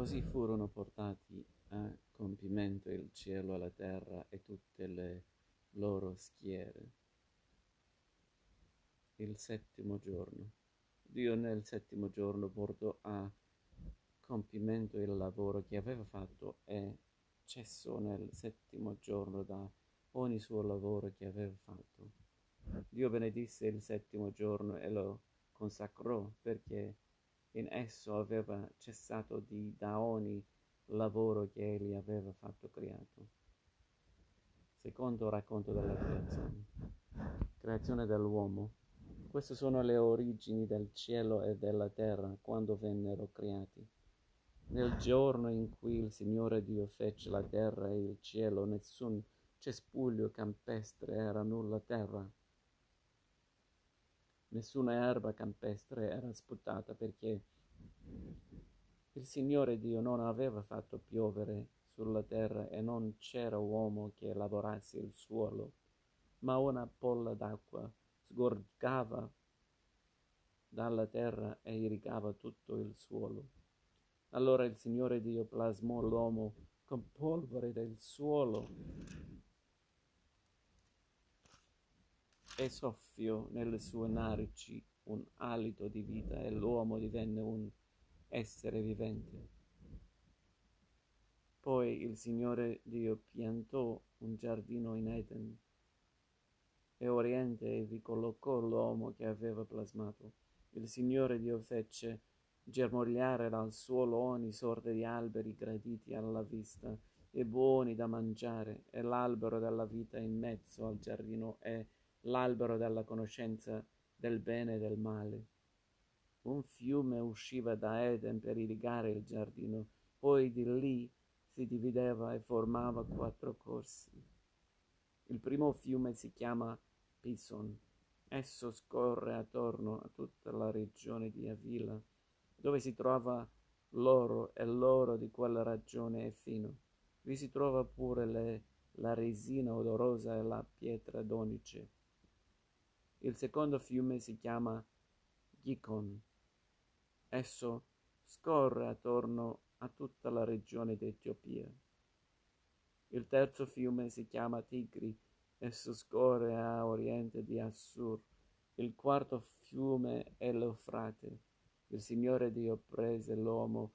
Così furono portati a compimento il cielo la terra e tutte le loro schiere. Il settimo giorno. Dio nel settimo giorno portò a compimento il lavoro che aveva fatto e cessò nel settimo giorno da ogni suo lavoro che aveva fatto. Dio benedisse il settimo giorno e lo consacrò perché in esso aveva cessato di da ogni lavoro che egli aveva fatto creato. Secondo racconto della creazione. Creazione dell'uomo. Queste sono le origini del cielo e della terra quando vennero creati. Nel giorno in cui il Signore Dio fece la terra e il cielo, nessun cespuglio campestre era nulla terra. Nessuna erba campestre era sputata perché il Signore Dio non aveva fatto piovere sulla terra e non c'era uomo che lavorasse il suolo, ma una polla d'acqua sgorgava dalla terra e irrigava tutto il suolo. Allora il Signore Dio plasmò l'uomo con polvere del suolo e soffiò nelle sue narici un alito di vita e l'uomo divenne un essere vivente. Poi il Signore Dio piantò un giardino in Eden e Oriente e vi collocò l'uomo che aveva plasmato. Il Signore Dio fece germogliare dal suolo ogni sorta di alberi graditi alla vista e buoni da mangiare, e l'albero della vita in mezzo al giardino è l'albero della conoscenza del bene e del male. Un fiume usciva da Eden per irrigare il giardino, poi di lì si divideva e formava quattro corsi. Il primo fiume si chiama Pison. Esso scorre attorno a tutta la regione di Avila dove si trova l'oro e l'oro di quella ragione è fino. Vi si trova pure le, la resina odorosa e la pietra donice. Il secondo fiume si chiama Gikon. Esso scorre attorno a tutta la regione d'Etiopia. Il terzo fiume si chiama Tigri. Esso scorre a oriente di Assur. Il quarto fiume è l'Eufrate il Signore Dio prese l'uomo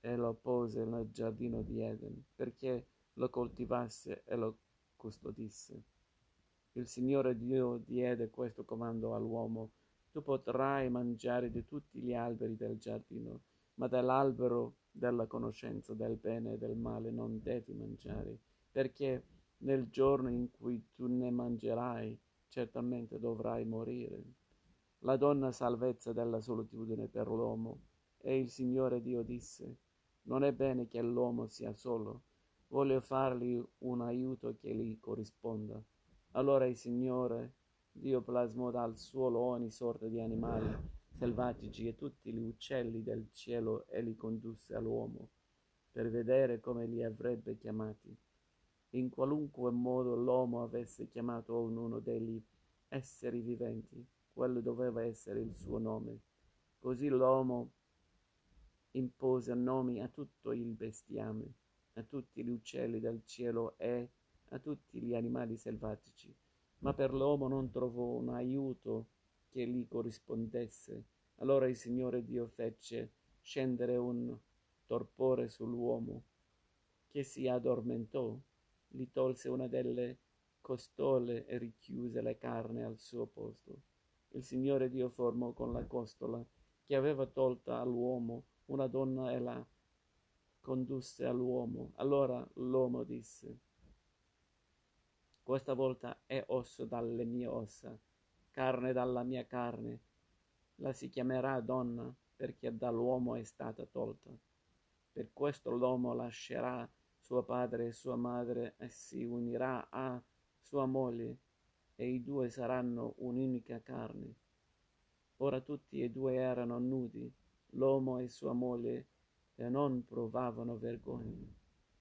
e lo pose nel giardino di Eden perché lo coltivasse e lo custodisse. Il Signore Dio diede questo comando all'uomo, tu potrai mangiare di tutti gli alberi del giardino, ma dell'albero della conoscenza del bene e del male non devi mangiare, perché nel giorno in cui tu ne mangerai, certamente dovrai morire la donna salvezza della solitudine per l'uomo. E il Signore Dio disse, non è bene che l'uomo sia solo, voglio fargli un aiuto che gli corrisponda. Allora il Signore Dio plasmò dal suolo ogni sorta di animali selvatici e tutti gli uccelli del cielo e li condusse all'uomo, per vedere come li avrebbe chiamati. In qualunque modo l'uomo avesse chiamato ognuno degli esseri viventi, quello doveva essere il suo nome. Così l'uomo impose nomi a tutto il bestiame, a tutti gli uccelli del cielo e a tutti gli animali selvatici, ma per l'uomo non trovò un aiuto che gli corrispondesse. Allora il Signore Dio fece scendere un torpore sull'uomo, che si addormentò, gli tolse una delle costole e richiuse la carne al suo posto il Signore Dio formò con la costola che aveva tolta all'uomo una donna e la condusse all'uomo. Allora l'uomo disse, questa volta è osso dalle mie ossa, carne dalla mia carne. La si chiamerà donna perché dall'uomo è stata tolta. Per questo l'uomo lascerà suo padre e sua madre e si unirà a sua moglie e i due saranno un'unica carne. Ora tutti e due erano nudi, l'uomo e sua moglie, e non provavano vergogna.